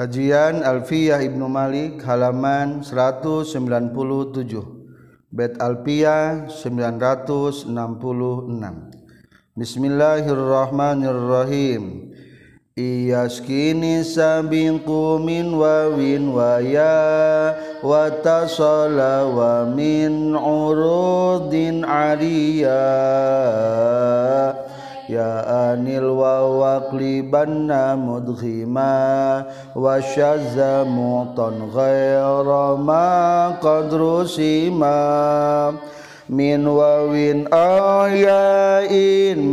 Kajian Alfiyah Ibnu Malik halaman 197 Bet Alfiyah 966 Bismillahirrahmanirrahim. Iyaskini sabinku min wawin waya wa tasala wa min urudin ariyah يا آنل وقلبنا مدغما وشذ معطا غير ما قد رسما من واو أو ياء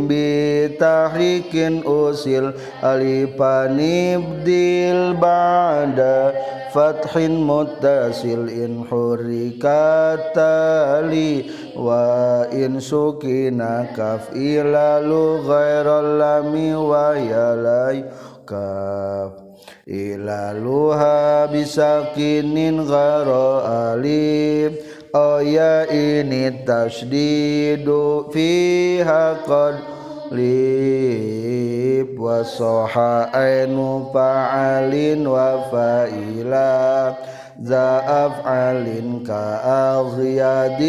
بتحريك أسل ألفان ابدل بعد فتح متصل إن حركت تالي wain sukina kafilalu ghairallami wayalai kaf ilaluha bisakinin gharo alif. Oh, Oya ini tasdidu fiha qad lip wasoha ainu fa'alin wa fa'ila. ذا أفعال كأغياد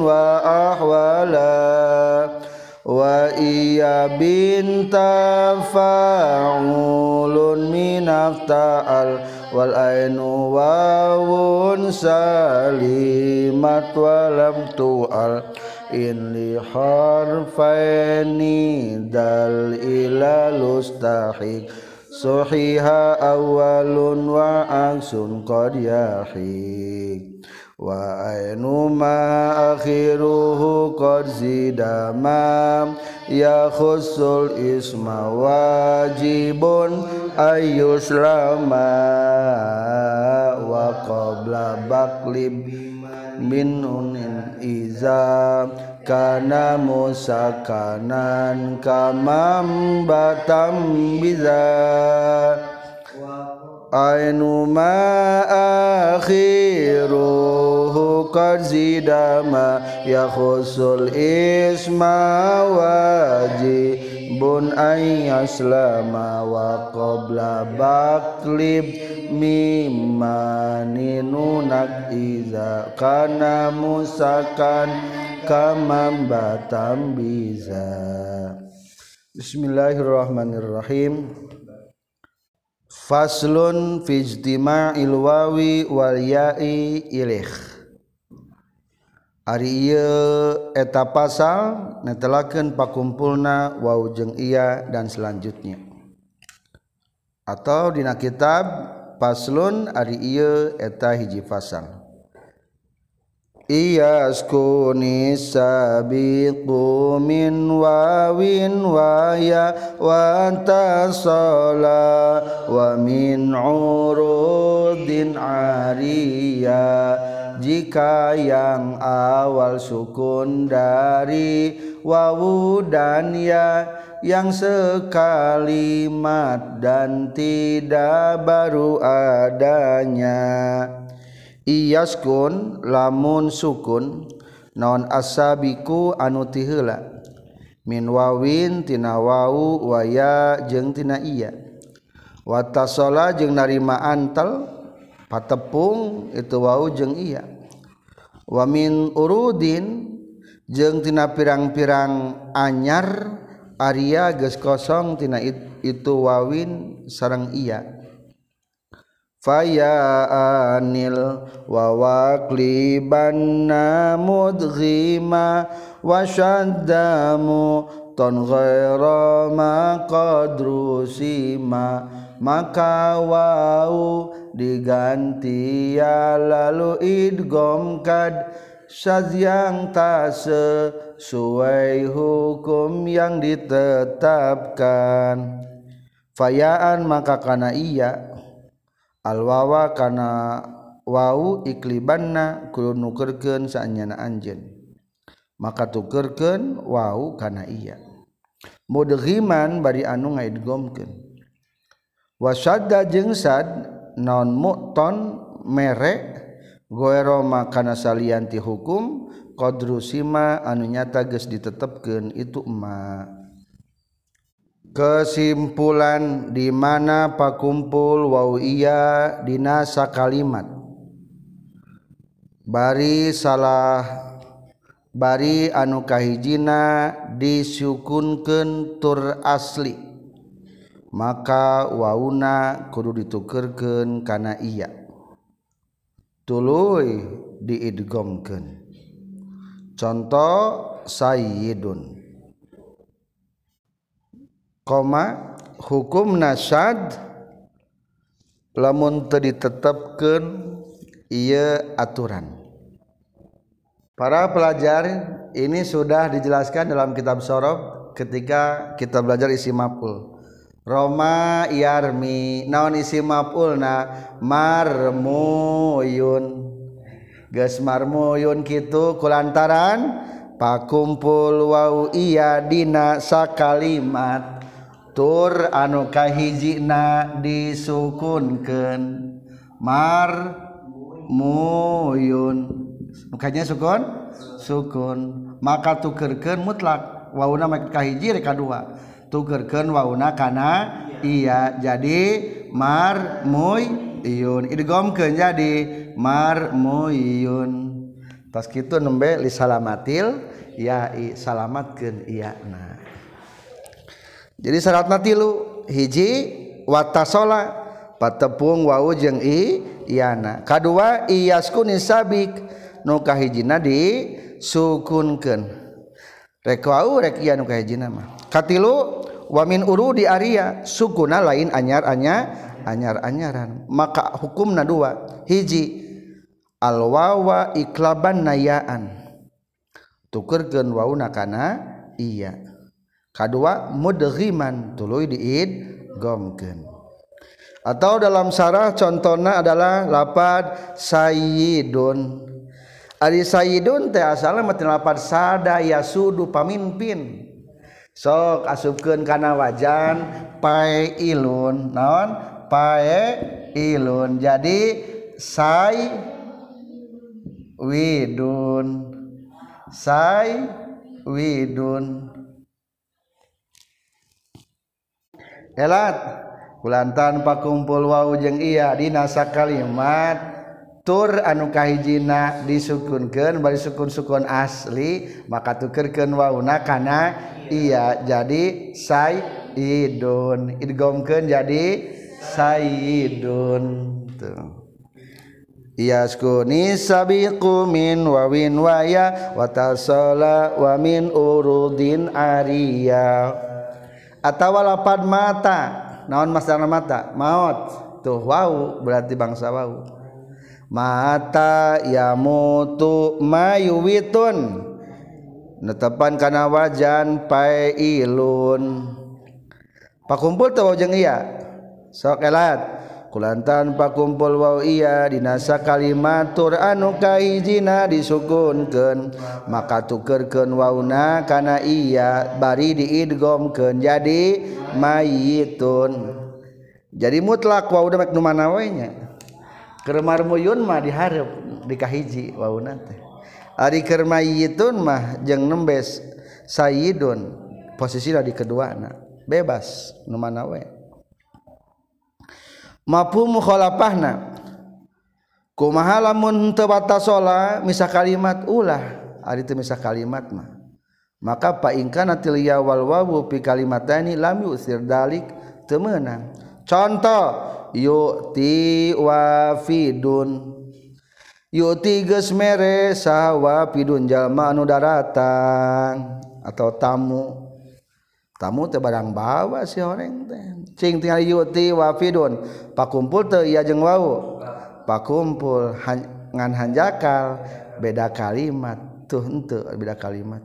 وأحوالا وإيا بنت فاعل من افتعل والعين واو سليمت ولم تؤل إن لحرفين دل إلى لستحق Suhiha awalun wa aksun qad yahiq Wa ainu ma akhiruhu qad zidamam Ya khusul isma wajibun ayuslama Wa qabla baklib min unin iza kana musakanan kamam batam biza. Ainu ma akhiruhu qad ya khusul isma wajibun ayyaslama wa qabla baklib mimani nunak iza kana musakan kamam batam biza. Bismillahirrahmanirrahim. Faslun fi ijtima'il wawi wal ya'i ilih Ari eta pasal netelaken pakumpulna wau jeng iya dan selanjutnya. Atau dina kitab paslon ari ieu eta hiji pasal. Iya skuni sabiqu min wawin waya wa tasala wa min urudin ariya. jika yang awal sukun dari wawu dan ya yang sekalimat dan tidak baru adanya. Iyaskun lamun sukun non asabiku anu tihela. Min wawin tina wau waya jeung tina iya. Watasola jeung narima antal patepung itu wau jeung iya. Wa min urudin jeung tina pirang-pirang anyar aria geus kosong tina itu wawin sareng iya. Faya anil wa waqlibanna mudghima wa syaddamu ton ghaira ma maka wau diganti ya lalu idgom kad syaz yang tak sesuai hukum yang ditetapkan. Fayaan maka kana iya alwawa kana wau iklibanna kudu nukerkeun saanyana anjeun. Maka tukerkeun wau kana iya. Mudghiman bari anu ngaidgomkeun. Wasadda jeung sad non muton merek goeroma makana salianti hukum qadru sima anu nyata geus ditetepkeun itu ma kesimpulan di mana pakumpul wau iya dinasa kalimat bari salah bari anu kahijina disyukunkeun tur asli. Maka wauna kudu ditukerken karena iya. Tulu diidgomken contoh Saydun koma hukum nasyad lamun ditetapkan ia aturan. Para pelajar ini sudah dijelaskan dalam kitab sorob ketika kita belajar isi mapul Roma yarmi naon isi mafulna marmuyun. Geus marmuyun kitu kulantaran pakumpul wau iya dina sakalimat. Tur anu kahijina disukunkeun. Mar muyun mukanya sukun? Sukun. Maka tukerkeun mutlak. Wauna kahiji rek kadua tukerken wauna kana iya jadi mar muyun idgom ke jadi mar muyun tos kitu nembe li salamatil ya i salamatkeun iya na. Jadi syaratna tilu hiji watasola patepung wau jeung i iana kadua iyaskun sabik nu kahijina di sukunkeun. Rek wau rek iya nu kahijina mah. Katilu wa min uru di aria sukuna lain anyar-anya anyar-anyaran maka hukumna dua. Hiji al wawa iklaban nayaan. Tukerkeun wauna kana iya. Kedua mudghiman tuluy diid gomkeun. Atau dalam sarah contohnya adalah lapad sayyidun. Ari sayyidun teh asalna mati lapad sada yasudu pamimpin sok asupkeun kana wajan pae ilun naon? Pae ilun. Jadi say widun. Say widun. Elat kulantan pakumpul wau jeung iya dinasa kalimat tur anu kahijina disukunkeun bari sukun-sukun asli maka tukerkeun wauna kana iya jadi sayyidun idgomkeun jadi sayyidun tuh. Iyaskuni sabiqu min wawin waya watasala wa min urudin ariya. Atawa lapad mata. Naon masdar mata? Maut. Tuh wau berarti bangsa wau. Mata yamutu mayuwitun netepan kana wajan pailun pakumpul teu jeung iya sok elat. Kulantan pakumpul wau iya dinasa kalimatur anu kahijina disukunkeun. Maka tukerkeun wauna kana iya bari diidgomkeun jadi mayitun jadi mutlak wau da mek nu mana we nya keur marmuyun mah dihareup di kahiji wauna teh. Ariker mayitun mah jeung nembes Sayyidun. Posisi di keduana bebas nu mana we. Mafhum mukhalafahna kumaha lamun teu batasola misah kalimat ulah. Ari teu misah kalimat mah. Maka fa in kana tiliya wal wawu fi kalimatani lam yusir dalik teu meunang. Contoh yu'ti wafidun Yuti geus mere sawa pidun jalma anu daratang atau tamu. Tamu teh barang bawa si orang teh. Cing tinggal yuti wafidun. Pakumpul teh iya jeung wau. Pakumpul han, ngan hanjakal beda kalimat tuh henteu beda kalimat.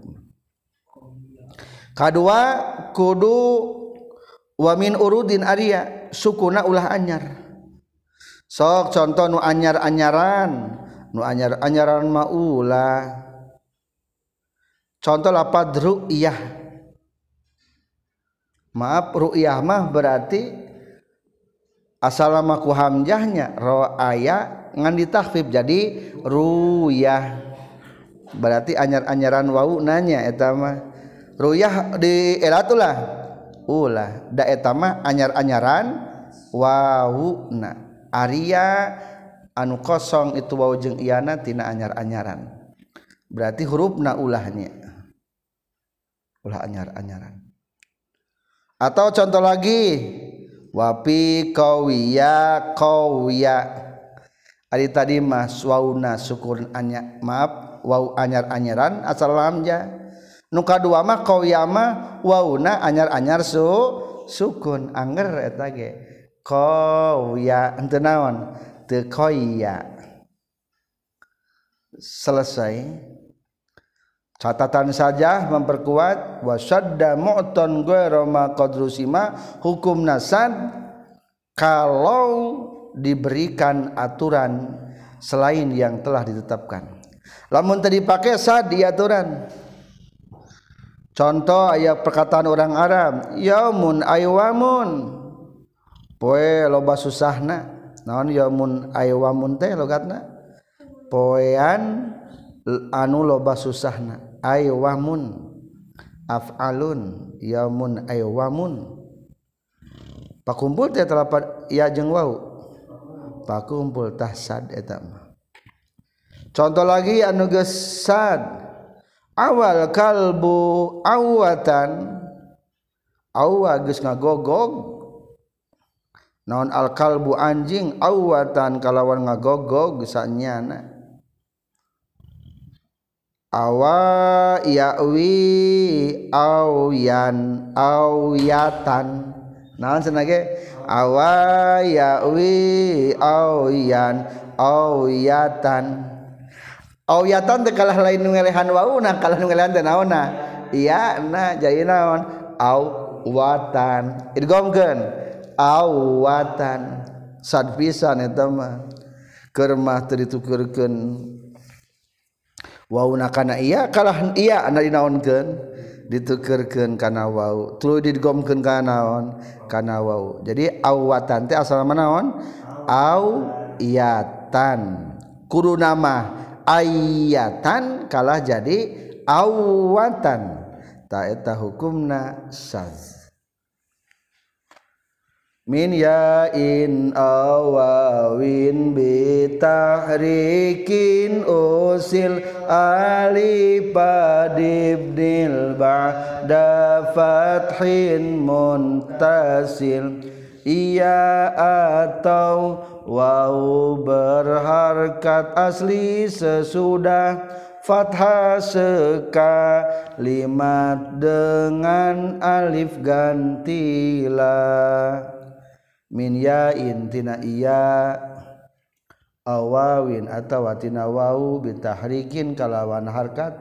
Kadua kudu wamin urudin Arya sukuna ulah anyar sok contoh nu anyar-anyaran nu anyar anyaran maula contoh lapat ru'yah. Maaf ru'yah mah berarti asal maku hamjahnya ro'aya ngan ditahfif jadi ru'yah. Berarti anyar-anyaran wau nanya etama ru'yah di eratulah ulah da etama anyar-anyaran wau na. Arya anu kosong itu wau jeung iana tina anyar-anyaran. Berarti hurufna ulahnya. Ulah anyar-anyaran. Atau contoh lagi. Wapi kawiya kawiya ari tadi mas wauna syukur anya maaf wau anyar-anyaran asal lamja nuka dua mah kawiya mah wauna anyar-anyar su sukun anger eta ge. Kawiya henteu naon? Teu koya selesai. Catatan saja memperkuat wasadda mu'ton ghairu qadrusima hukum nasad kalau diberikan aturan selain yang telah ditetapkan. Lamun tadi pakai sad di aturan. Contoh ayat perkataan orang Arab yaumun aywamun. Poe loba susahna naon yaumun aywamun teh logatna? Poean anu loba susahna. Aywamun af'alun yamun aywamun pakumpul teh telapat ya jeung wau. Pakumpul tah sad eta mah. Contoh lagi anu geus sad. Awal kalbu awatan awa geus ngagogog naon alkalbu anjing awatan kalawan ngagogo gesanyana awa yawi awyan awyatan naon senage? Awa yawi awyan awyatan awyatan teu kalah lain nu ngelehan wauna kalah nu ngelehan teh naonna iya na jadi naon? Awatan. Idgomkeun. awatan. Sad pisan eta mah. Keur mah teu ditukeurkeun wauna kana iya kalah iya anu dinaonkeun. Ditukeurkeun kana wau. Tuluy digomkeun kana naon? Kana wau. Jadi awatan teh asal manaon au iyatan kudu nama ayatan kalah jadi awatan. Ta eta hukumna syadz min yain awawin bitahrikin usil alif padibdil ba'da fathin muntasil. Iya atau wau berharkat asli sesudah fathah sekalimat dengan alif gantilah min yain tina iya awawin atau tina wau bitahrikin kalawan harkat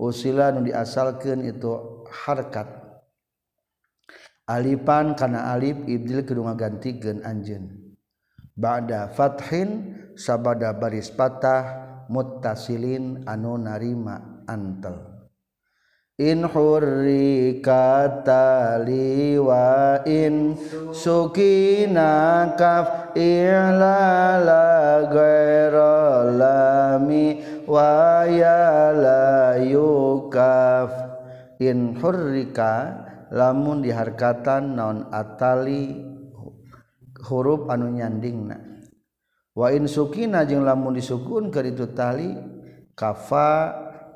usila nu diasalkeun itu harkat. Alipan kana alif ibdil kudu ngagantikeun anjeun. Ba'da fathin sabada baris patah muttasilin anu narima antel. In hurrikata liwain sukina kaf i'lala ghaira lami wa ya la yukaf. In hurrika lamun diharkatan naon atali huruf anu nyandingna. Wa in sukina jeung lamun disukun keur itu tali kafa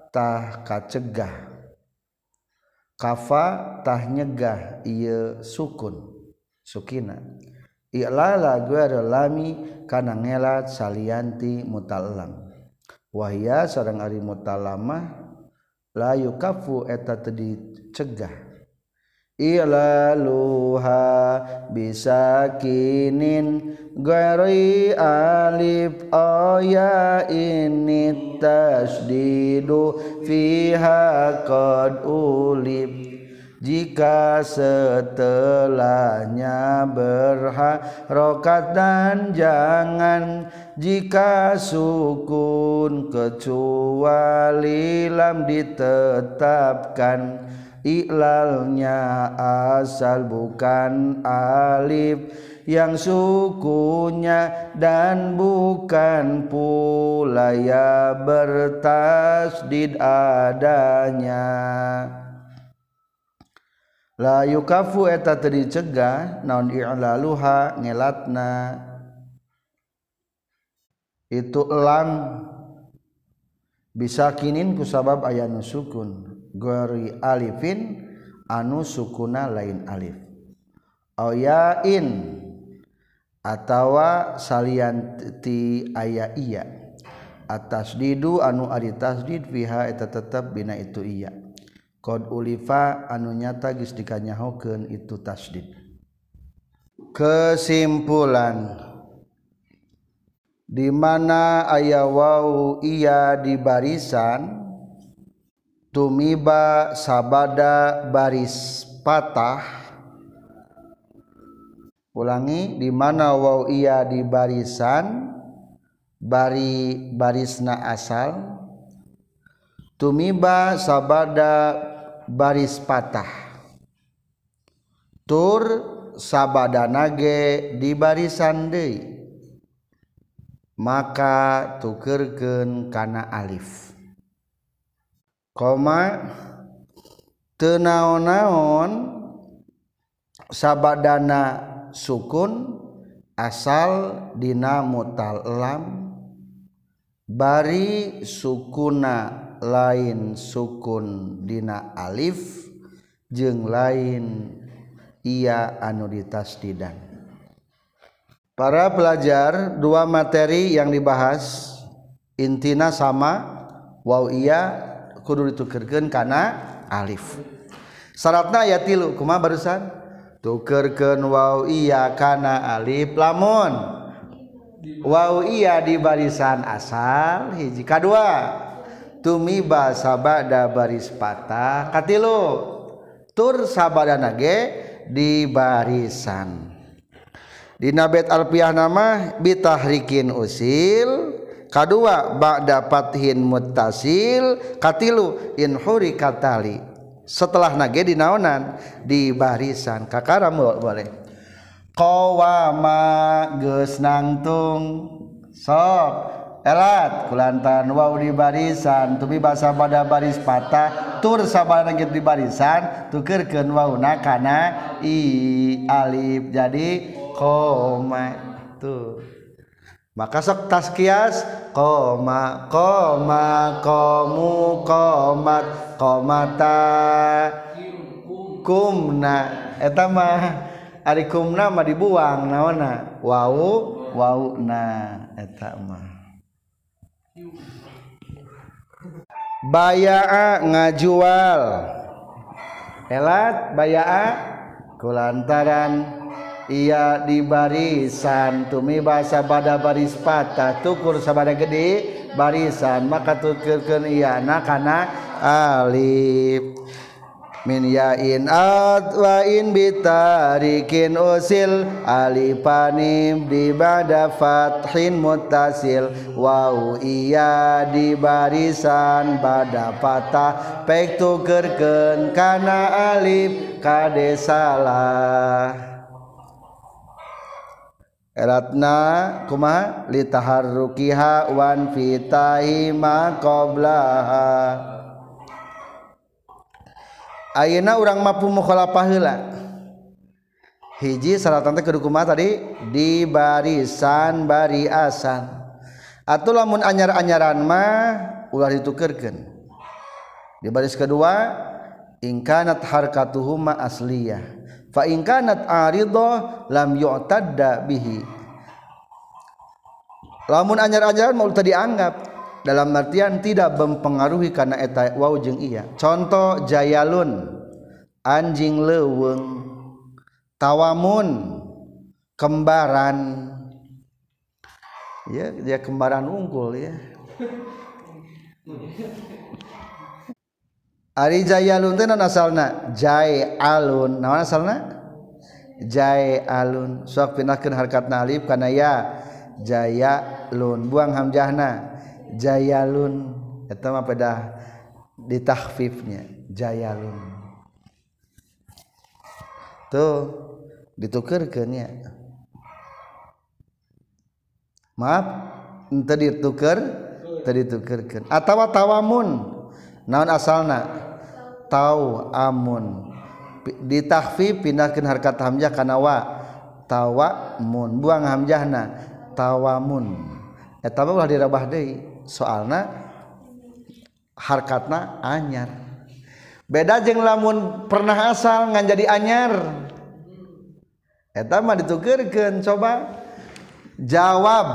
tah kacegah kafatah nyegah ia sukun sukina. I'lala guera lami kana ngelat salianti mutallam wahia sareng ari mutalamah la yukafu eta teu dicegah. Ilaluha bisakinin. Ghairi alif aya ini tasdidu fiha qad ulib. Jika setelahnya berharokat dan jangan jika sukun kecuali lam ditetapkan iklalnya asal bukan alif yang sukunya dan bukan pula ya bertasdid adanya. La yukafu eta teu dicegah naon i'laluha ngelatna. Itu lam bisa kinin ku sabab aya sukun gori alifin anu sukuna lain alif. Oyain atawa salianti aya iya. Atas didu anu ari tasdid fiha eta tetep bina itu iya. Qad ulifa anu nyata geus dikanyahokeun itu tasdid. Kesimpulan. Di mana aya wau iya di barisan tumiba sabada baris patah. Ulangi di mana wau iya di barisan? Bari barisna asal. Tumiba sabada baris patah. Tur sabada nage di barisan deui. Maka tukerken kana alif koma tenaon-naon sabadana sukun asal dina mutalam. Bari sukuna lain sukun dina alif jeung lain ia anu ditasdidan para pelajar dua materi yang dibahas intina sama waw iya kudu ditukerkeun kana alif. Syaratna ya tilu kumaha barusan? Tukerkeun wow iya kana alif lamun. Wow iya di barisan asal hiji kadua tumi sabada baris patah katilu tur sabada nage di barisan. Dina bet alpiah nama bitahrikin usil kedua ba'da fathin muttasil katilu in huri katali. Setelah nage dinaonan di barisan kakara boleh. Qawama geus nangtung. Sok elat. Kulantan wau di barisan tubi basa pada baris patah. Tur sabana di barisan tukerkeun wauna kana i alif. Jadi koma tuh maka sok taskias koma koma komu komat komata. Kumna. Eta mah ari kumna mah dibuang naona. Wau wau na eta mah. Bayaa ngajual. Elat bayaa kulantaran Iya di barisan tumi bahasa pada baris patah tukur sabada gede barisan maka tukurkeun iya nakana alif. Min yain at wa in bitarikin usil alifanim di bada fathin mutasil wau iya di barisan bada patah pek tukerkeun kana alif kade salah elatna kuma litaharrukiha wan fitahi ma qablaha. Ayeuna urang mampu mukhalafah heula hiji salatan teh kudu kumaha tadi di barisan bari asan. Atuh lamun anyar-anyaran mah ulah ditukerkeun. Di baris kedua ingkanat harkatuhuma asliyah. Fa in kanat aridah lam yu'tadda bihi. Lamun anyar-anyaran mau tadi anggap dalam artian tidak mempengaruhi karena eta wau jeung iya. Contoh jayalun anjing leuweung tawamun kembaran. Ya dia kembaran unggul ya Ari Jaya alun teh asalna? Jai alun. Naon asalna? Jai alun. Sok pindahkeun harkatna alif kana ya. Jaya lun. Buang hamjahna. Jaya lun. Eta mah pedah ditahfifnya. Jaya lun. Tuh ditukerkeun ya. Maaf, teu dituker, teu ditukerkeun. Atawa tawamun. naon asalna? Tau amun. Ditahfi pindahkan harkat hamzah kana wa. Tawa mun. Buang hamzahna tawamun eta eh, mah ulah dirabah deui. Soalna harkatna anyar. Beda jeung lamun pernah asal ngan jadi anyar. Eta mah ditukeurkeun coba. Jawab.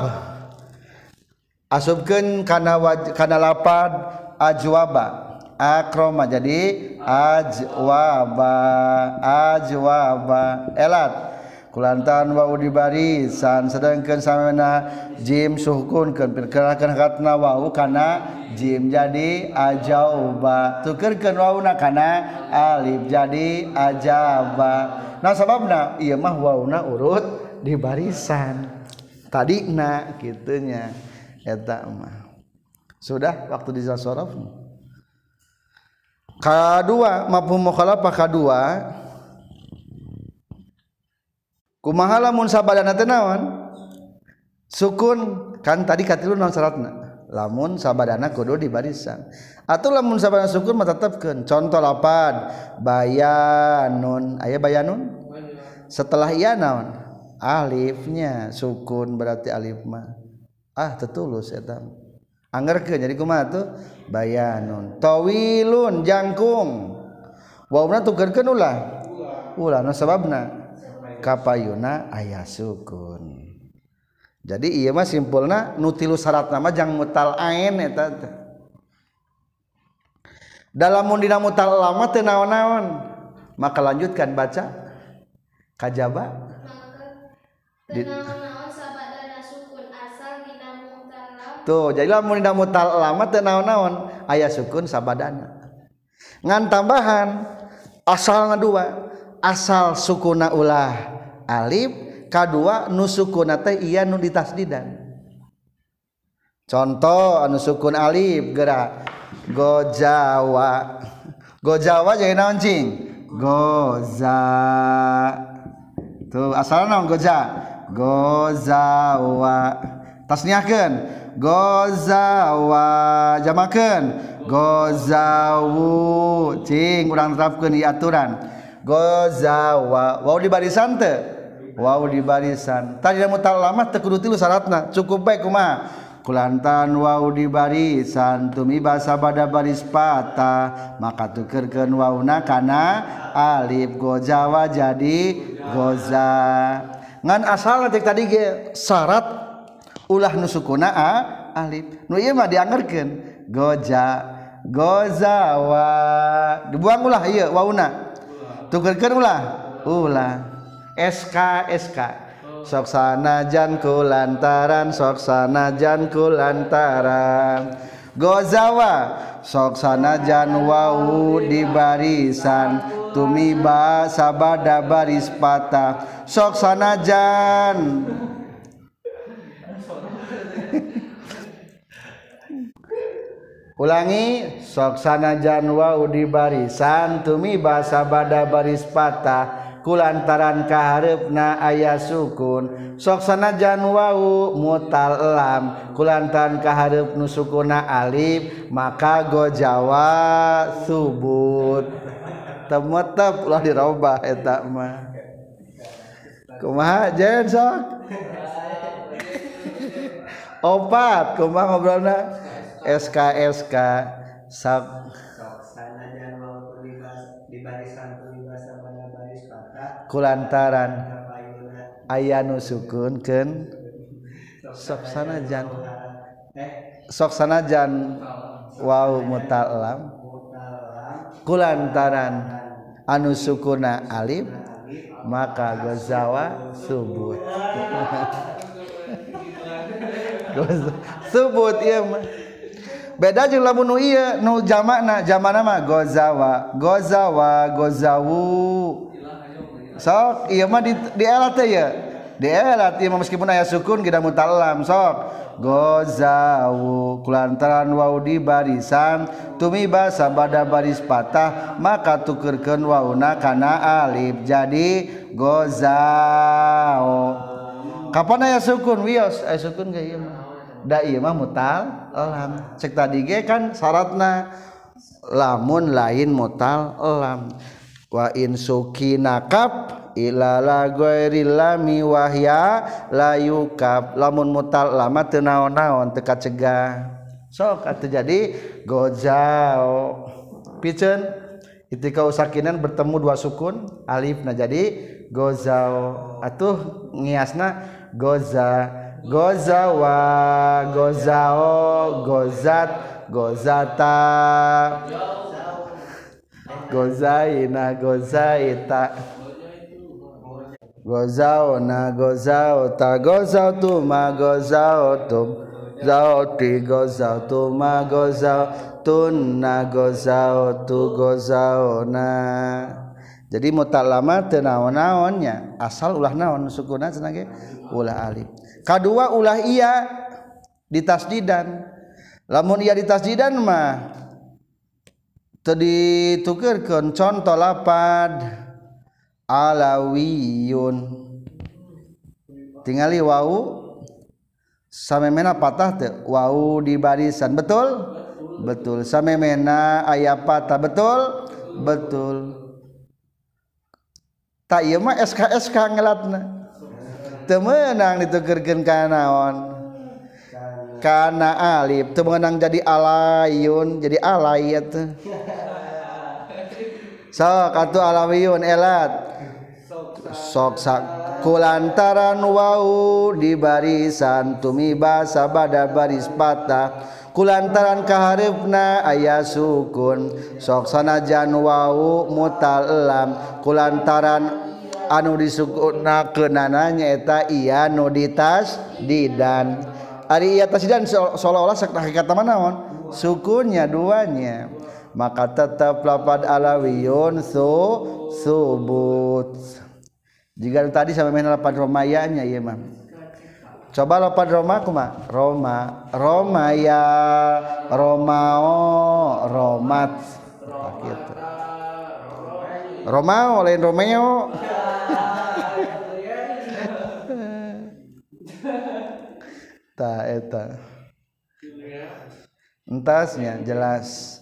Asupkeun kana kana lapad. ajwaba. Akroma jadi ajwaba. Ajwaba. Elat. Kulantan wau di barisan. Sedangkan samana jim suhkun kan perkerakan katna wau kana jim jadi ajauba tukerkeun wauna kana alif jadi ajaba nah sababna ieu mah wauna urut di barisan. Tadi na kitunya eta mah. Sudah? Waktu di zasorof kedua mafhum mukhalafah kedua kumaha lamun sabadana teh naon? Sukun. Kan tadi katilu naon syaratna? Lamun sabadana kudu di barisan atau lamun sabadana sukun mah tetepkeun. Contoh lapan. Bayanun. Aya bayanun? Setelah iya naon? Alifnya. Sukun berarti alif mah. Ah tetulus eta anggerkeun jadi kumaha tuh? Bayanun. Tawilun jangkung. Wawna tukerkeun ulah? Ulah. Nu sababna? Kapayuna aya sukun. Jadi iya mah simpulna nu tilu syarat nama jang mutal ain eta dalamun dina mutal lama teu naon-naon? Maka lanjutkan baca. Kajaba? Di, tuh jadi lamun mudah mutal lama teu naon-naon aya sukun sabadana. Ngan tambahan asal dua asal sukuna ulah alif kadua nu sukuna teh iya nu ditasdidan. Contoh anu sukun alif gerak gojawa. Gojawa jadi naon cing? Goza. Tuh asal naon goza gozawa. Tasniahkeun. gozawa. Jamakan. Gozawu. Cing kurang terapkan di aturan. Gozawa. Wow di barisan te? Wow di barisan. Tadi mau talamat tekudu tilu syaratna. Cukup baik kuma kulantan wow di barisan. Tumi basa pada baris patah. Maka tukerkan wauna kana alif. Gozawa jadi goza. Ngan asal nanti tadi ge syarat ulah nusukuna a alif. Nu ieu mah diangerkeun. Goja gozawa. Dibuang ulah ieu wauna tukeurkeun ulah? Ulah. Sk sk sok sanajan ku lantaran sok sanajan ku lantaran. Gozawa sok sanajan wau di barisan. Tumiba sabada baris patah. Sok sanajan. ulangi soksana Janwau di barisan tumi bahasa bada baris patah kulantaran kaharepna ayah sukun. Soksana Janwau mutal elam kulantaran kaharep nu sukuna alif maka go Jawa subut. Temetep lah dirobah eta mah. Kumaha jen sok? Opat kumaha ngobrolna? SKSK sab kulantaran. Aya nu sukunkeun sok sanajan sok sanajan wau mutalam. Kulantaran anu sukuna alif maka gozawa subut. Subut iya mah beda jeung lamun nu ieu nu jamakna jamakna mah gozawa gozawa gozawu. Sok ieu mah di di elat ya di elat ieu meskipun aya sukun kita mutalam sok. Gozawu kulantaran wau di barisan tumi basa bada baris patah maka tukerkeun wauna kana alif. Jadi gozao. Kapan aya sukun? Wios aya sukun ge ieu mah da ieu mah mutal lam cek tadi ge kan syaratna. Lamun lain mutal lam wa in sukinakap ilalagorillamiwahya layukap lamun mutal lama tenaon-naon teka cegah sok atau jadi gojao. Piceun ketika usakinan bertemu dua sukun alif nah jadi gozao atuh ngiasna goza gozawa gozao gozat gozata. Gozaina gozaita. Gozao na gozao ta gozao tu ma gozao tum zao ti gozao tu ma gozao tun na gozao tu gozao na. Jadi mutalama teu naon-naonnya. Asal ulah naon sukuna cenah ulah alif kedua ulah ia di tasdidan lamun ia di tasdidan mah tadi tukerkan contoh lapad alawiyun. Tingali wau samemena patah teh wau di barisan betul? Betul. Samemena aya patah. Betul? Betul. Tak ieu mah SKSK ngelatna. temenang ditukerkan kanaon karena Alif temenang jadi alayun jadi alay itu sok atau alawiyun elat. Sok sak kulantaran wau di barisan tumiba sabada baris patah. Kulantaran kaharifna ayah sukun. Sok sanajan wau mutalam kulantaran anu disukuna kenananya eta iya nu ditas didan ari iya tasdidan seolah-olah sak hakikat naon? Sukunnya duanya. Maka tetap lapad alawiyun su subut. Jika tadi sama main lapad romayanya ya mah. Coba lapad roma kuma. Roma. Romaya. Romao. Romat. Romao lain romeo ta eta. Entasnya jelas.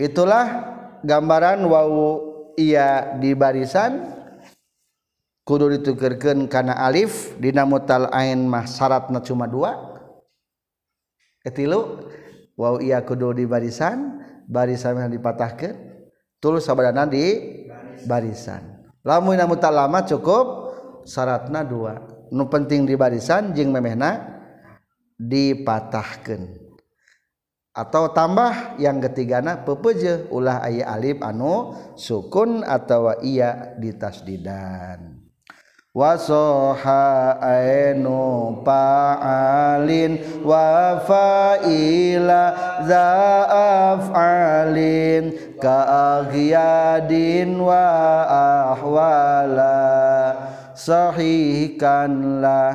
Itulah gambaran Wow ia di barisan. Kudu ditukerkan karena Alif Dimah syaratnya cuma dua. Wow ia kudu di barisan barisan yang dipatahkan tulus saabana di barisan. Lamu lama cukup syaratnya dua nu penting di barisan jeung memehna dipatahkan atau tambah yang ketigana pepeje ulah aya alif anu sukun atau iya ditasdidan. Wasoha ainu pa'alin wa fa'ila za'af'alin ka'aghyadin wa ahwalan. sahihkanlah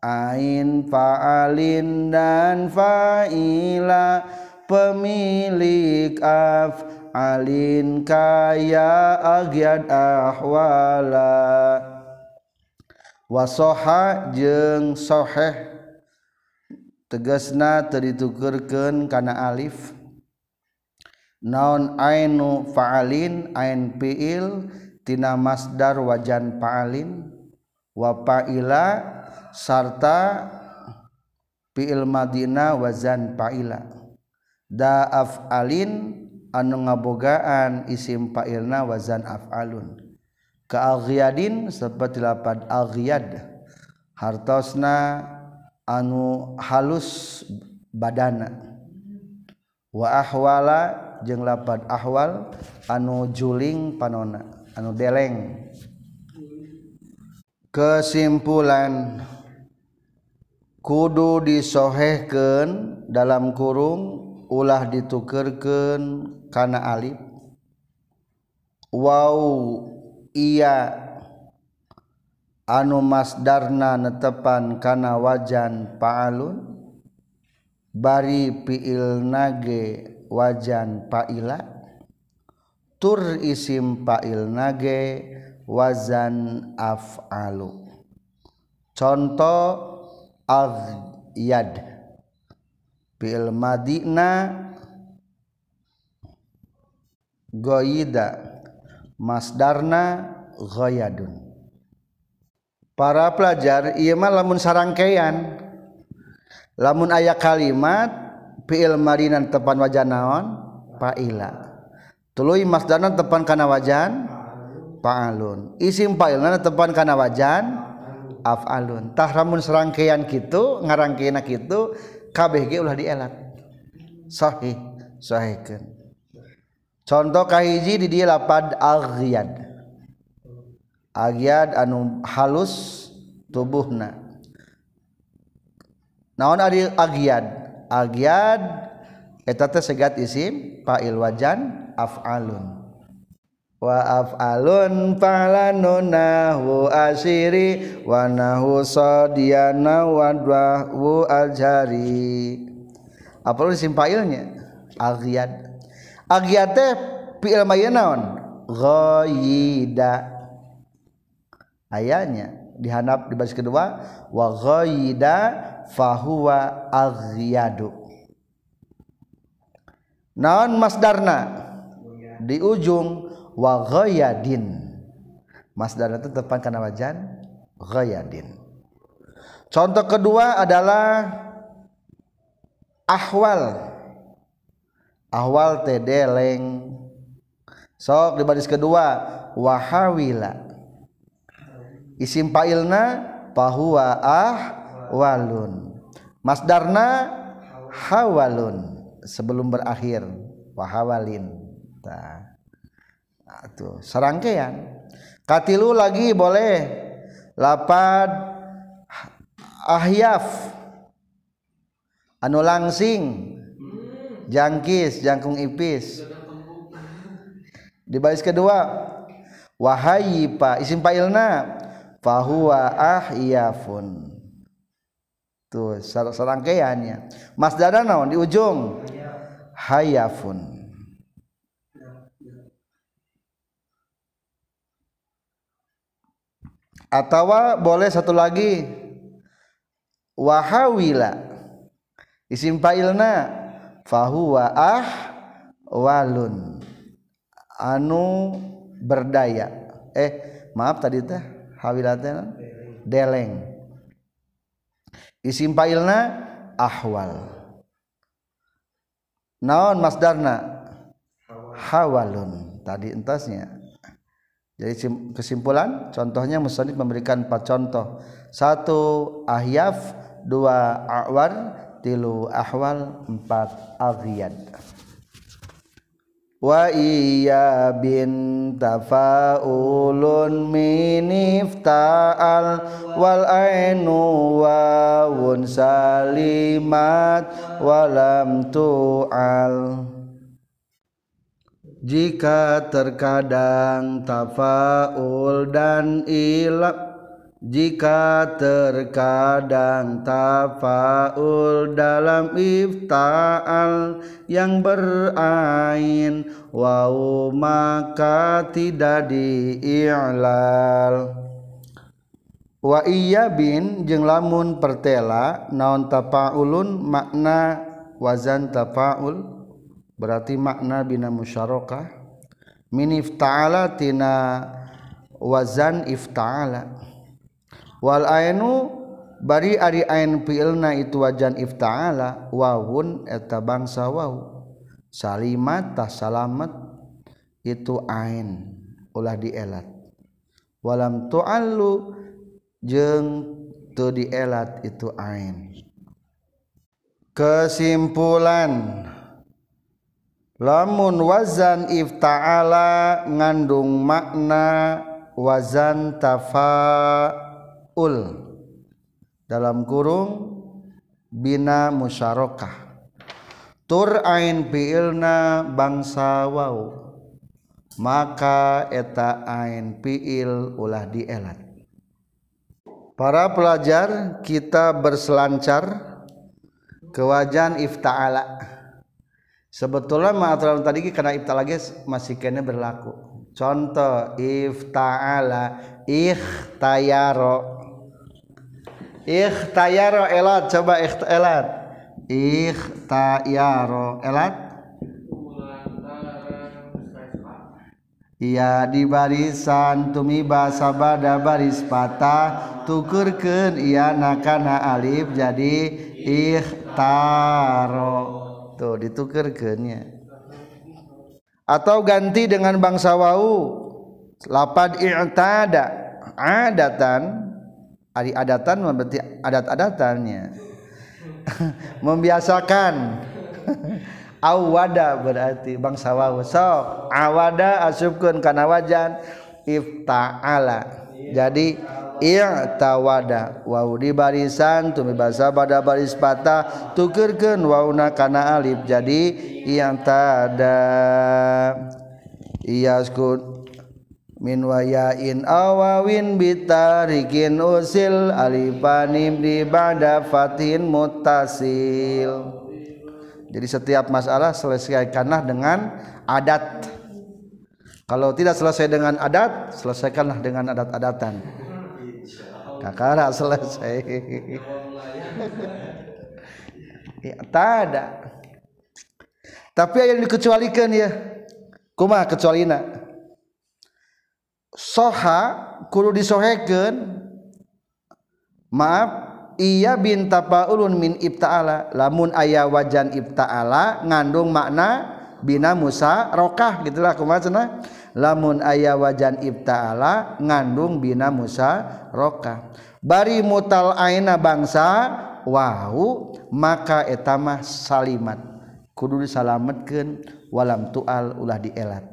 ain fa'alin dan fa'ila. Pemilik af alin kaya agiad ahwala. Wasoha jeng soheh. Tegasna teritukerken kana alif. Naon ainu fa'alin ain fi'il tina masdar wajan fa'alin. wapaila sarta fiil madina wazan paila. Daaf alin anu ngabogaan isim pailna wazan afalun. Kealghiadin seperti lapad aghyad. Hartosna anu halus badana. Wa ahwala jeung lapad ahwal anu juling panona anu deleng kesimpulan kudu disohehken dalam kurung ulah ditukerken karena Alif. Wow iya. Anu masdarna netepan karena wajan paalun. Bari piil nage wajan paila. Tur isim pail nage wazan af'alu. Contoh aghyad. Fi'il madina goyida. Masdarna goyadun para pelajar iya mah lamun sarangkean lamun ayat kalimat fi'il madinan tepan wajan naon? Fa'ila. Tuluy masdarna tepan kana wajan? faalun isim fa'ilna tepan kana wajan? Afalun tah lamun sarangkean kitu ngarangkeunna kitu kabeh ge ulah dielat. Sahih sahihkeun. Contoh kahiji di dieu lapad aghyad aghyad anu halus tubuhna. Naon ari aghyad aghyad eta teh segat isim fa'il wajan afalun wa af'alun fa'lanunahu asiri wa nahu sadiyana wa dwahu aljari apa lu isim fa'ilnya agyad agyad teh fi'il mayna ghayida ayanya dihanap di baris kedua wa ghayida fahuwa aghyadu. Naon masdarna? Di ujung wa ghayadin. Masdarna itu tepan kana wajan ghayadin. Contoh kedua adalah ahwal. Ahwal tedeleng sok di baris kedua. Wahawila. Isim fa'ilna fahuwa ah walun masdarna hawalun. Sebelum berakhir. Wahawalin. Nah, tuh serangkaian. Katilu lagi boleh. Lapad ahyaf. Anu langsing. Jangkis jangkung ipis. Di baris kedua. Wahayipa isim fa'ilna fahuwa ahyafun. Tuh serangkaiannya. Masdar naon di ujung? Hayafun atau boleh satu lagi. Wahawila. Isim fa'ilna. Fahuwa ah walun. Anu berdaya. Eh maaf tadi teh hawilatnya deleng. Isim fa'ilna ahwal. Naon masdarna? Hawalun. Tadi entasnya jadi kesimpulan contohnya musannif memberikan empat contoh. Satu ahyaf dua awar tilu ahwal empat aghyad wa iya bin tafaulun minifta'al wal ainu wawun salimat walam tu'al jika terkadang tafaul dan ilap jika terkadang tafaul dalam ifta'al yang berain wau maka tidak di'ilal. Wa iya bin jeng lamun pertela naon tafaulun makna wazan tafaul berarti makna bina musyarakah? Min ifta'ala tina wazan ifta'ala. Wal ainu bari ari ain fi'ilna itu wajan ifta'ala wawun eta bangsa waw salimat tah salamat itu ain ulah dielat. Walam tu'allu jeung tu dielat itu ain. Kesimpulan lamun wazan ifta'ala ngandung makna wazan tafa dalam kurung bina musyarakah. Tur ain fiilna bangsa wau. Maka eta ain fiil ulah dielat para pelajar kita berselancar ke wajan ifta'ala sebetulnya ma'aturan tadi karena ifta'ala masih kena berlaku. Contoh ifta'ala ikhtayaro. Ikhtayaro elat. Coba elat. Ikhtayaro elat. Ia di barisan tumi basa bada baris patah. Tukurkeun ia nakana alif jadi ikhtaro tuh ditukerkeunnya atau ganti dengan bangsa wau. Lapad i'tada. Adatan. Ari adatan berarti adat-adatannya. Membiasakan. Awada berarti bangsa wawu sok awada asupkeun kana wajan. Ifta'ala. Jadi i'tawada. Wawu di barisan tumi basa pada baris patah. Tukeurkeun wauna kana alif jadi i'tada iyaskun min wayain awawin bitarikin usil. Alifanim di ba'da fatin mutasil. Jadi setiap masalah selesaikanlah dengan adat. Kalau tidak selesai dengan adat, selesaikanlah dengan adat-adatan. kakara selesai. Ya, tak ada. Tapi yang dikecualikan ya. Kuma kecualina soha kudu disoheken maaf iya binta paulun min ibtaala lamun ayah wajan ibtaala ngandung makna bina Musa rokah gitulah aku maksudnya lamun ayah wajan ibtaala ngandung bina Musa rokah. Bari mutal aina bangsa wau maka etamah salimat. Kudu disalametkeun walam tual ulah dielat.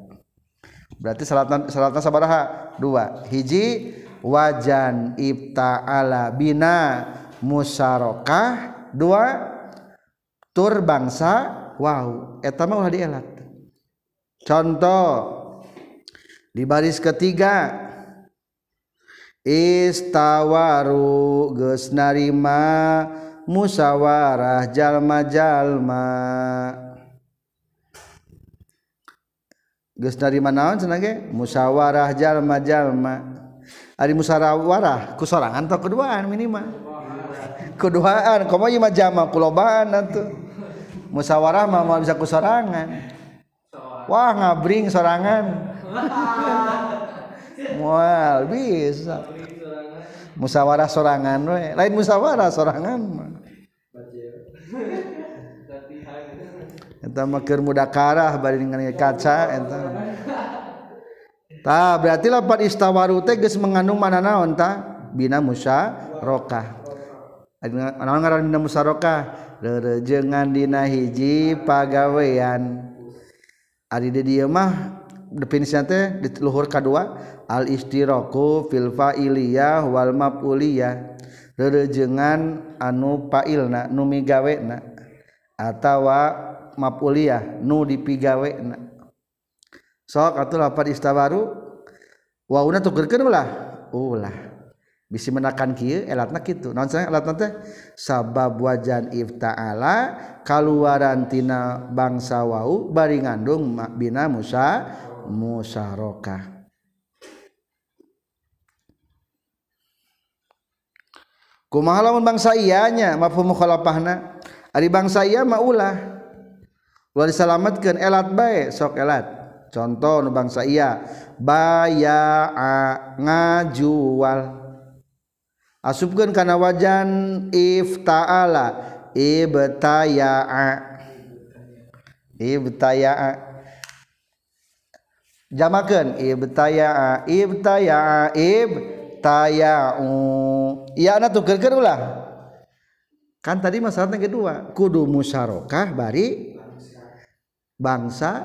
Berarti salatan salatan sabaraha? Dua. Hiji wajan ibtaala bina musarokah dua tur bangsa Wow eta mah ulah dielat contoh di baris ketiga istawaru geus narima musawarah jalma-jalma. Geus narima naon cenah ge? Musawarah jalma-jalma. Ari musyawarah ku sorangan atau keduaan minimal. Keduaan komo ieu mah jama kulobaan atuh. musyawarah mah mau bisa ku sorangan. Wah ngabring sorangan. Mual bisa. Musyawarah sorangan we. Lain musyawarah sorangan mah. Eta mah keur mudakarah bari dengan kaca eta. Tah berarti lapat istawaru teh geus mengandung mana naon tah? Bina musyarakah naon ngaran bina musyarakah lerejengan dina hiji pagawean. Ari di dieu mah definisina teh di luhur kadua al istiraku fil fa'iliyah wal maf'uliyah. Lerejengan anu fa'ilna nu migawena atawa maf'uliyah nu dipigawena. Sok atuh lapar istawaru wauna tukeurkeun ulah ulah. Bisa menakan kia elat nak itu non saya elat nanti sabab wajan ifta'ala kaluaran tina bangsa wau bari ngandung bina musa musarokah. Kumaha lamun bangsa iyanya mafhum mukhalafahna ari bangsa iya mah ulah. Ulah elat bae sok elat. Contoh nu bangsa baya ngajual asupkan karena wajan iftaala ibtaya'a. Ibtaya'a. Jamakan ibtaya'a ibtaya'a ibtaya'u. Ya anak tuker ulah. Kan tadi masalahnya kedua kudu musarokah bari bangsa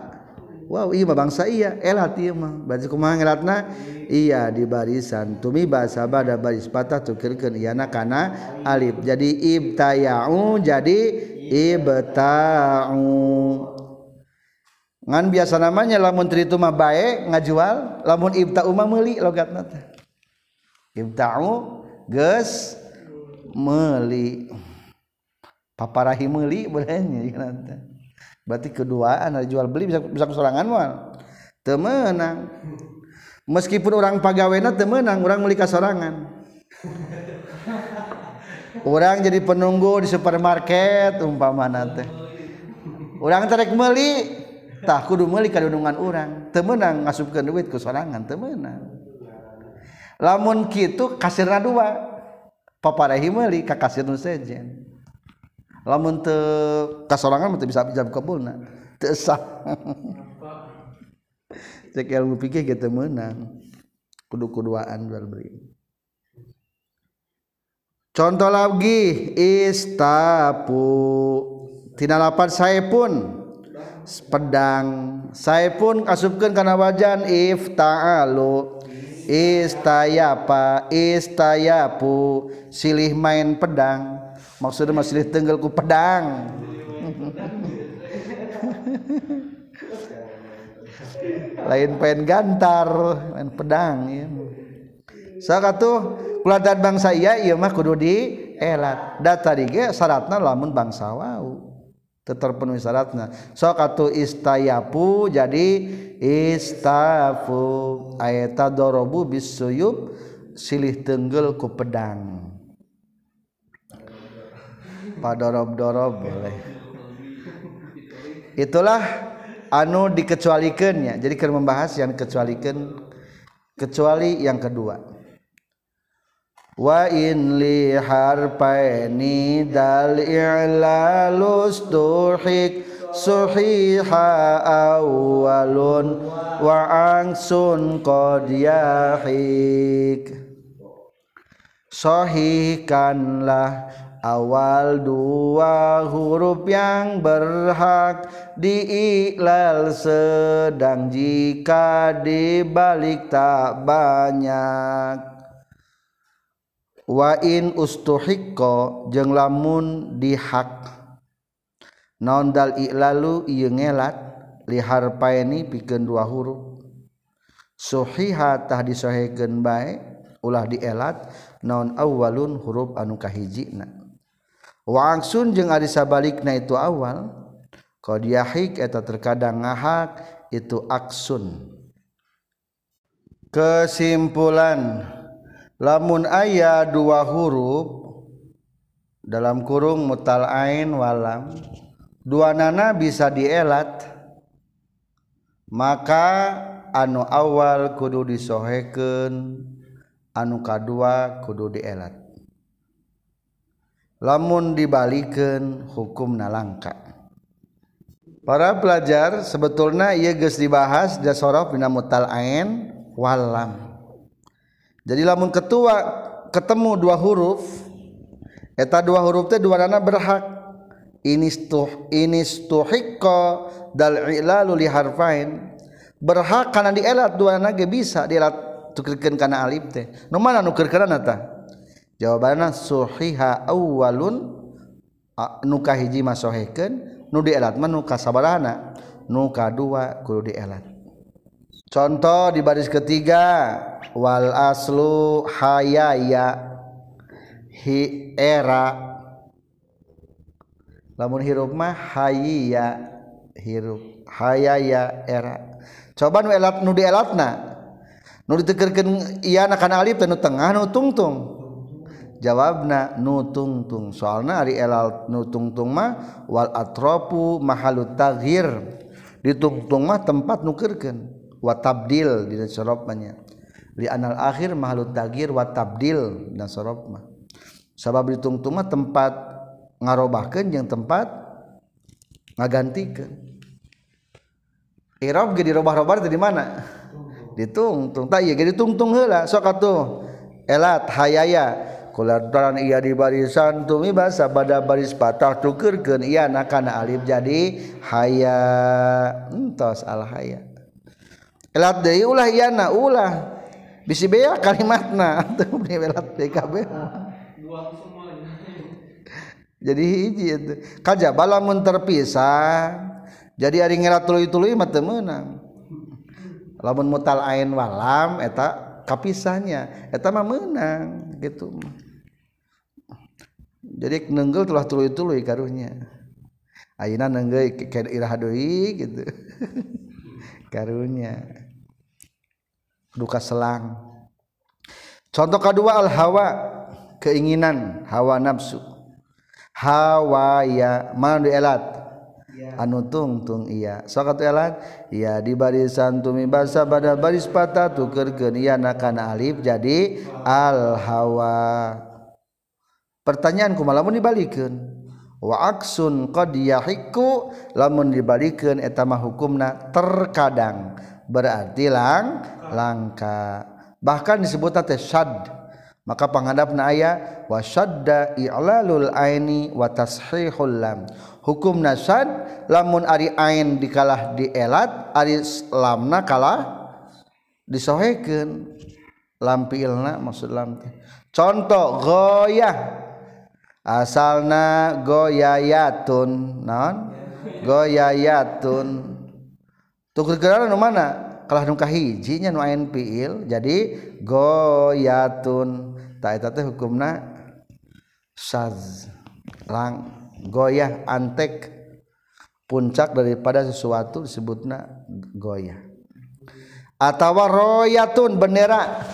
Wow iya bangsa iya. Elat iya mah berarti kumaha ngelatna? Iya di barisan. Tumi bahasa bada baris patah tukirkeun iana kana alif. Jadi ibtayau jadi ibta'u. Ngan biasa namanya lamun itu mah bae ngajual lamun ibta'u mah meuli logatna teh. Ibta'u geus meuli. Paparahi meuli teh berarti keduaan ada jual beli bisa bisa kesorangan mal temenang. Meskipun orang pagawena temenang orang beli sorangan orang jadi penunggu di supermarket umpama nate orang tarik meli tak kudu meli kadunungan orang. Temenang ngasupkan duit ke sorangan temenang. Lamun kitu kasirna dua. Paparahi meli ka kasir nu sejen. Lamun teu kasorangan teu bisa jam kabulna. Teu sah. Cek ilmu pikir kita menang kudu kuduaan jual beli. Contoh lagi istapu. Tina lapan saya pun. Pedang saya pun kasupkan karena wajan ifta'alu. Istayapa istayapu. Silih main pedang maksudnya masih tenggel ku pedang. Lain pengen gantar main pedang ya. tuh kulatan bangsa iya iya mah kudu di elat. Data dige syaratna lamun bangsa wau. Terpenuhi syaratnya sok atuh istayapu jadi istafu ayata dorobu bisuyub silih tenggel ku pedang padorob dorob boleh. Itulah anu dikecualikannya jadi kita membahas yang kecualikan kecuali yang kedua. Wa in li harpaini dal i'lalu stuhik suhiha awalun wa angsun qad yahik. Sahihkanlah awal dua huruf yang berhak diiklal sedang jika dibalik tak banyak. Wain ustuhiko jeng lamun dihak. Nondal lalu ngelat lihar paeni pikeun dua huruf. Suhiha tah disohekeun bae ulah dielat non awalun huruf anu kahijina wangsun jeung ari sabalikna itu awal. Qadiyahik eta terkadang ngahak itu aksun. Kesimpulan lamun ayah dua huruf dalam kurung mutal ain walam dua nana bisa dielat maka anu awal kudu disoheken anu kadua kudu dielat. lamun dibalikin hukum nalangka. Para pelajar sebetulnya ia geus dibahas jasorof bina mutal ain walam jadi lamun ketua ketemu dua huruf eta dua huruf teh dua nana berhak. Inistuh inistuhikko dal ilalu li harfain. Berhak karena dielat dua nana ge bisa dielat tukerkeun kana alif teh. Nu mana nukerkeun ta jawaban suhiha awalun nuka hiji masoheken nu dielat mah nuka sabarana nuka dua kudu dielat contoh di baris ketiga wal aslu hayaya hi era. Lamun hirup mah hayya hirup hayaya era. Coba nu elat nu dielatna nu ditekerkeun iana kana alif teh nu tengah nu tungtung. Jawabna nu tungtung soalna ari elal nu tungtung mah wal atropu mahalut taghir. Ditungtung mah tempat nukerkeun wa tabdil di sorobnya di anal akhir makhluk tagir wa tabdil dan sorobma sabab ditungtung mah tempat ngarobahkan yang tempat ngagantikan Irob ge dirobah-robah dari mana? Ditungtung. Tak iya ge ditungtung heula sok atuh. Elat hayaya kuladaran iya di barisan tumi basa pada baris patah tukerkeun iya nakana alif jadi haya. Entos al haya. Elat deui ulah iyana ulah. Bisi bea kalimatna. Teu belat PKB jadi hiji itu kajaba lamun terpisah. Jadi ari ngelat tuluy-tuluy mah teu meunang. Lamun mutal ain walam eta kapisahnya. Eta mah meunang gitu jadi nenggel telah tuluy-tuluy karunya ayeuna nenggel ke iraha deui gitu. Karunya duka selang. Contoh kedua al hawa keinginan hawa nafsu. Hawa ya mana dielat anu tungtung iya. Sokat elat? Ya di barisan tumi basa pada baris patah tukerkeun iya nakana alif jadi al hawa pertanyaan kumaha lamun dibalikeun wa aksun yahiku lamun dibalikeun eta mah hukumna terkadang. Berarti lang langka. Bahkan disebut teh syad. Maka panghadapna aya wasyadda i'lalul aini wa tashihul lam. Hukum nasad lamun ari ain dikalah dielat ari lamna kalah disohekeun. Lam maksud lam contoh goyah asalna goyayatun naon? Goyayatun. Tuker geran nu mana? Kalah nu kahiji nya nu ain fiil jadi goyatun. Teh hukumna saz lang goyah antek puncak daripada sesuatu disebutna goyah. Atau royatun bendera.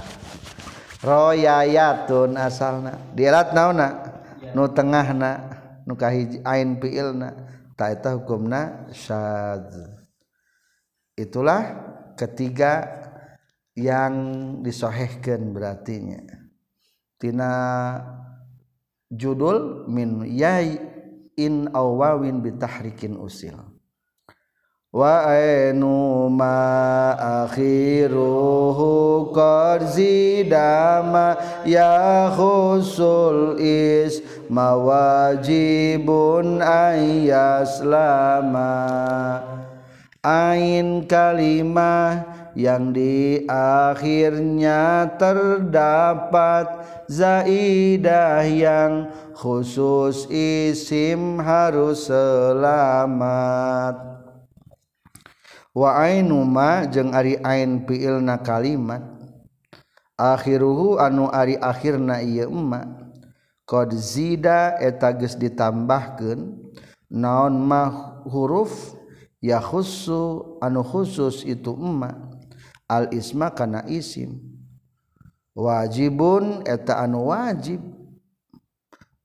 Royayatun asalna. Dielat naona nu tengahna nu kahiji ain fiilna ta eta hukumna syadz. Itulah ketiga yang disohehkan berartinya. Tina judul min yai in awawin bitahrikin usil. Wa ainu ma akhiruhu qad zidama ya khusul is mawajibun ayyaslama ain kalimah yang di akhirnya terdapat. Zaidah yang khusus isim harus selamat. Wa ainu ma jeung ari ain fiilna kalimat. Akhiruhu anu ari akhirna ieu emma qad zida eta geus ditambahkeun naon mah huruf ya khusu anu khusus itu emma al isma kana isim. Wajibun eta anu wajib.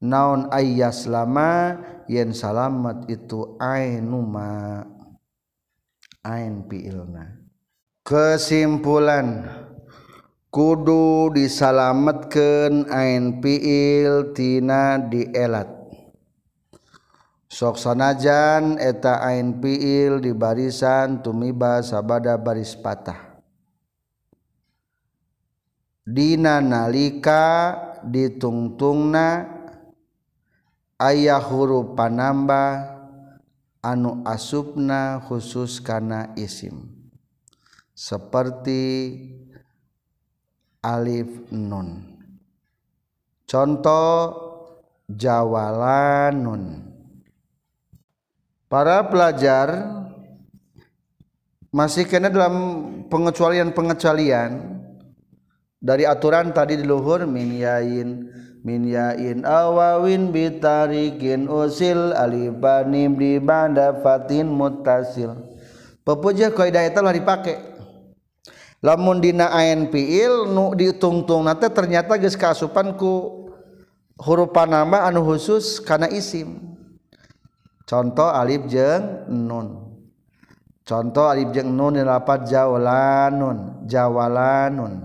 Naon ayas lama yen salamat itu ainuma ain fi'ilna. Kesimpulan. kudu disalametkeun ain fiil tina dielat. Sok sanajan eta ain fiil di barisan tumiba sabada baris patah. Dina nalika ditungtungna ayah huruf panambah anu asupna khusus kana isim. Seperti alif nun. Contoh jawalanun para pelajar masih kena dalam pengecualian-pengecualian dari aturan tadi di luhur min yain min yain awawin bitarikin usil alibanim di banda fatin mutasil pepuja kaidah itu lah dipakai lamundina piil nu diitungtung nanti ternyata geus kaasupanku. Huruf nama anu khusus karena isim. Contoh alif jeng nun. Contoh alif jeng nun dapat jawalanun jawalanun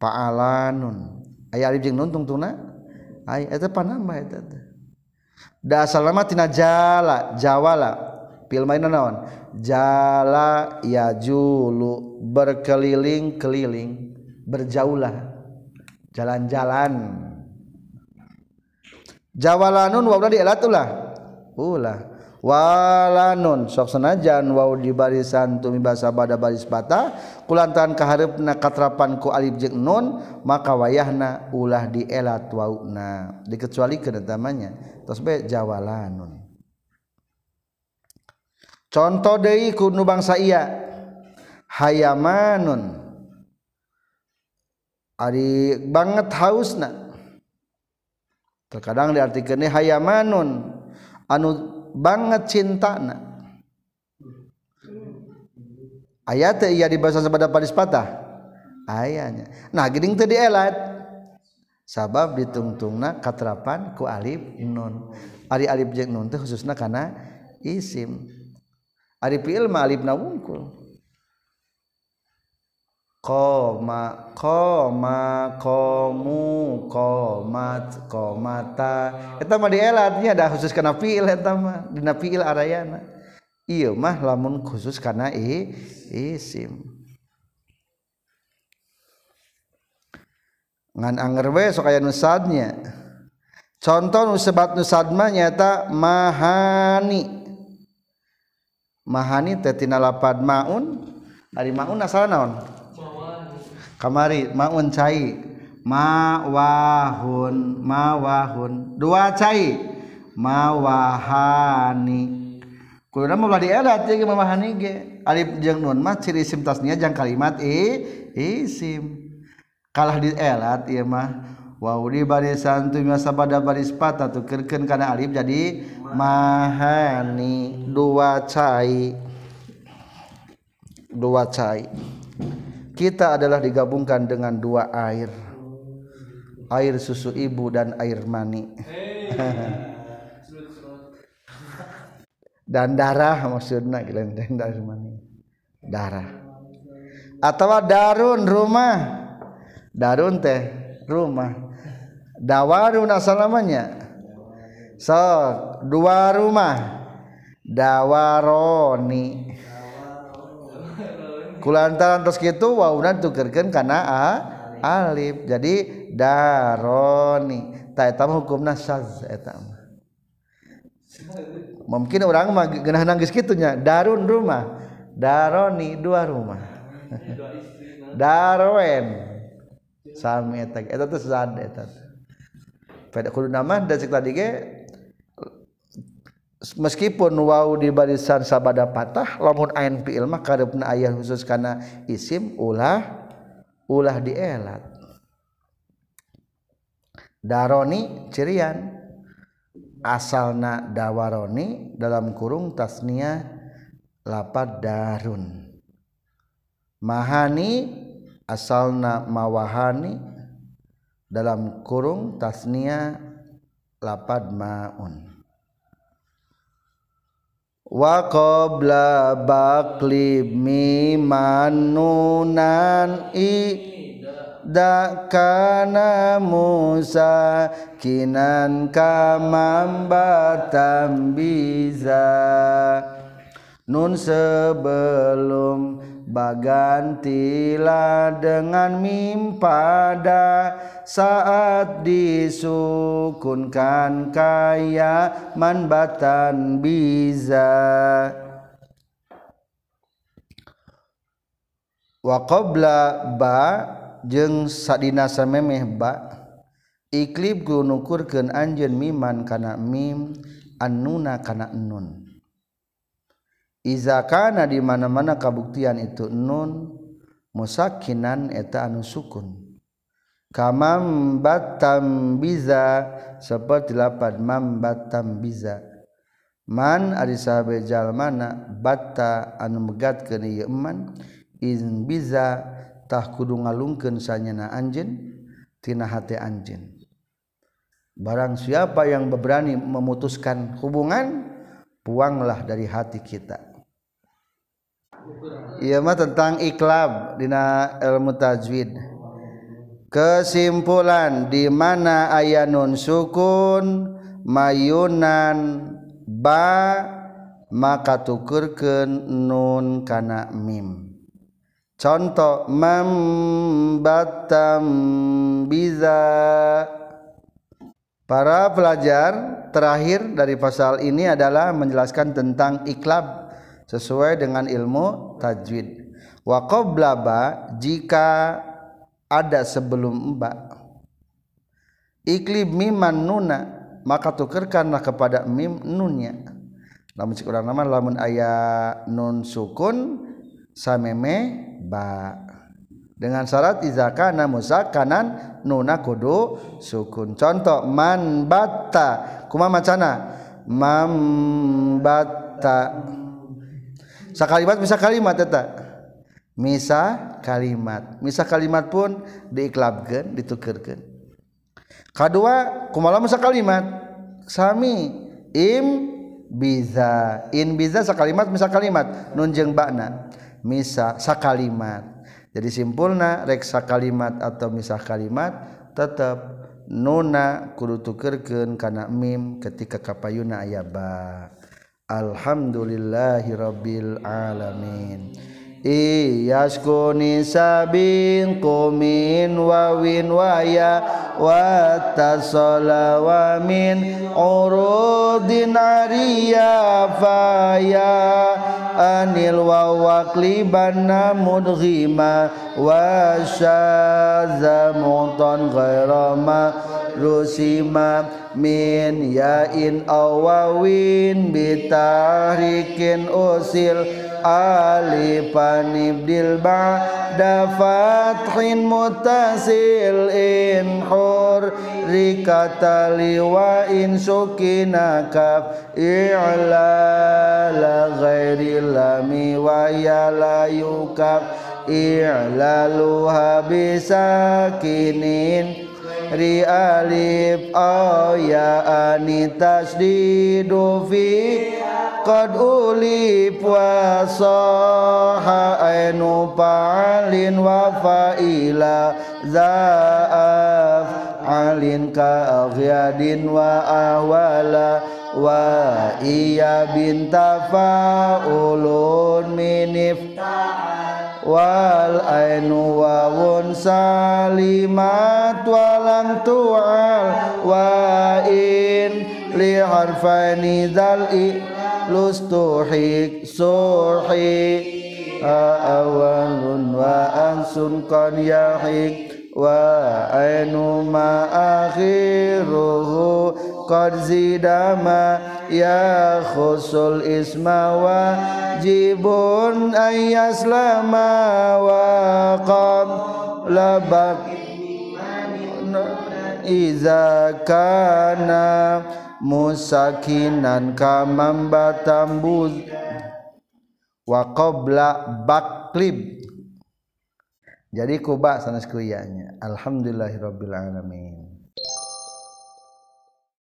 paalanun ayah alif jeng nun tungtungna? Ayah itu panama itu dasar lama tina jala jawala. Pil main naon? Jala ya julu berkeliling-keliling berjaulah jalan-jalan. Jawalanun wa di elat ulah. Walanun sok senajan wau di barisan tumi basa pada baris bata kulantaran kaharepna katrapan ku alif jeung nun maka wayahna ulah dielat wauna dikecualikeun tamanya tos be jawalanun contoh Dewi kudu bangsa iya hayamanun. Ari banget hausna. Terkadang diartikan hayamanun. Anu banget cintana. Ayat iya dibahasa sepada paris patah? Ayahnya. Nah gini tadi elat sabab ditungtungna katrapan ku alif nun. Ari alif jeung nun teh khususna kana isim. Ari fiil ma alif na wungkul koma koma komu komat komata. Eta mah dielatnya ada khusus kana fiil eta mah dina fiil arayana. Iya mah lamun khusus kana i isim. Ngan anger we sok aya nusadnya contoh nu sebat nusad mah nyata mahani mahani tetina lapad maun. Dari maun asal naon? Kamari maun cai. Mawahun mawahun. Dua cai. Mawahani. Kuluna mah di elat ieu mawahani ge. Alif jeung nun mah ciri isim tasnia jang kalimat i isim. Kalah di elat ieu mah. Wow di barisan tu masa pada baris patah tu kerken karena alif jadi mahani. Dua cai. Dua cai. Kita adalah digabungkan dengan dua air. Air susu ibu dan air mani. Dan darah maksudnya darah mani. Darah. Atau darun rumah. Darun teh rumah dawarun asal namanya? So dua rumah. Dawaroni. Kulantaran terus gitu wawunan tukerkan karena a alif. Jadi daroni. Tak etam hukumna syaz etam mungkin orang mah genah nangis kitunya darun rumah. Daroni dua rumah. Darwen sami eta eta teh zad eta pada kudu nama da cek tadi ge meskipun wau di barisan sabada patah lamun ain fiil mah kareupna aya khusus kana isim ulah ulah dielat. Daroni cirian. Asalna dawaroni dalam kurung tasnia lapad darun. Mahani asalna mawahani dalam kurung tasnia lapad maun. Wa qabla baqli mimanunan i da kana musa kinan kamambatam biza. Nun sebelum Bagantila dengan mimpada saat disukunkan kaya manbatan biza. Wa qabla ba jeung sadina samemeh ba iklib gunukurkeun anjeun miman kana mim annuna kana nun izakana di mana-mana kabuktian itu nun musakinan eta anu sukun. Kamam batam biza seperti lapad mam batam biza. Man ari sahabe jalmana batta anu megatkeun ieu iman in biza tah kudu ngalungkeun sanyana anjeun tina hate anjeun. Barang siapa yang berani memutuskan hubungan, buanglah dari hati kita. Iya mah tentang iklab dina ilmu tajwid. Kesimpulan di mana ayat nun sukun mayunan ba maka tukurkeun nun kana mim. Contoh membatam biza Para pelajar terakhir dari pasal ini adalah menjelaskan tentang iklab sesuai dengan ilmu tajwid. Wa qablaba jika ada sebelum ba iklib miman nuna maka tukerkanlah kepada mim nunnya. Lamun cik urang nama lamun aya nun sukun sameme ba. Dengan syarat iza kana musakanan nuna kudu sukun. Contoh man batta. Kumaha macana? Mam batta kalimat bisa kalimat tak misa kalimat. Misa kalimat pun diiklabkan ditukerkan. Kedua kumala misa kalimat? Sami im biza. In biza sakalimat misa kalimat. Nunjeng bakna misa sakalimat. Jadi simpulna reksa kalimat atau misah kalimat tetap nona kudu tukerkeun kana mim ketika kapayuna ayaba ba alhamdulillahirabbil alamin. Iyaskuni sabin kumin wawin waya watasola wa urudin ariya faya anil wa waqlibanna mudghima wa syadza mutan ghairama rusima min yain awawin bitahrikin usil alifan ibdil ba'da fathin mutasil in hur rikata liwa sukina kaf i'la la ghairi lami wa ya la yukaf i'laluha bisakinin ri alif ya anitas didu fi qad uli puasa ainu pa'alin wa fa'ila za'af alin ka aghyadin wa ahwala wa iya binta fa'ulun minif wal ainu wawun salimat walam tu'al wa in li harfani dhal'i lustuhik suhi awalun wa ansun qad yahik. Wa ainu ma akhiruhu. Qad zidama ya khusul isma wa jibun ayyaslama wa qam labak iza kana musakinan kamamba tambuz wa qabla baklib. Jadi kuba sanes kuyanya alhamdulillahirabbil alamin.